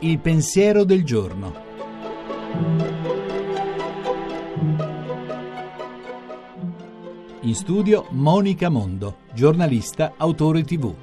Il pensiero del giorno. In studio Monica Mondo, giornalista, autore tv.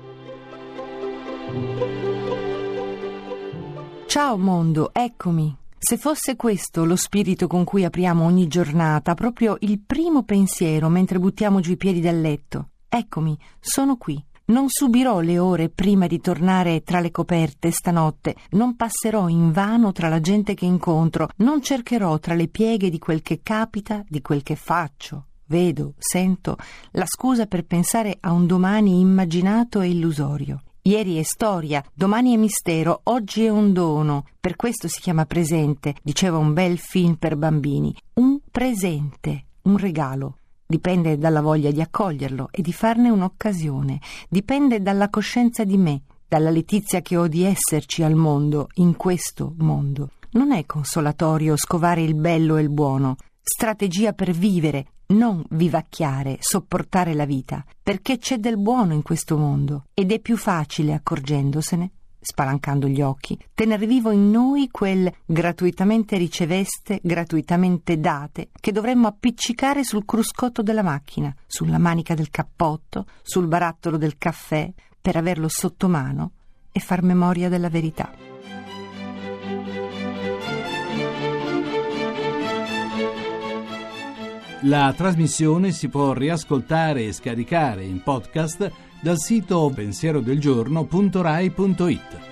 Ciao mondo, eccomi. Se fosse questo lo spirito con cui apriamo ogni giornata, proprio il primo pensiero mentre buttiamo giù i piedi dal letto, eccomi, sono qui. Non subirò le ore prima di tornare tra le coperte stanotte, non passerò in vano tra la gente che incontro, non cercherò tra le pieghe di quel che capita, di quel che faccio, vedo, sento, la scusa per pensare a un domani immaginato e illusorio. Ieri è storia, domani è mistero, oggi è un dono. Per questo si chiama presente, diceva un bel film per bambini. Un presente, un regalo. Dipende dalla voglia di accoglierlo e di farne un'occasione. Dipende dalla coscienza di me, dalla letizia che ho di esserci al mondo, in questo mondo. Non è consolatorio scovare il bello e il buono, strategia per vivere, non vivacchiare, sopportare la vita, perché c'è del buono in questo mondo ed è più facile accorgendosene spalancando gli occhi, tener vivo in noi quel gratuitamente riceveste, gratuitamente date, che dovremmo appiccicare sul cruscotto della macchina, sulla manica del cappotto, sul barattolo del caffè, per averlo sotto mano e far memoria della verità. La trasmissione si può riascoltare e scaricare in podcast dal sito pensierodelgiorno.rai.it.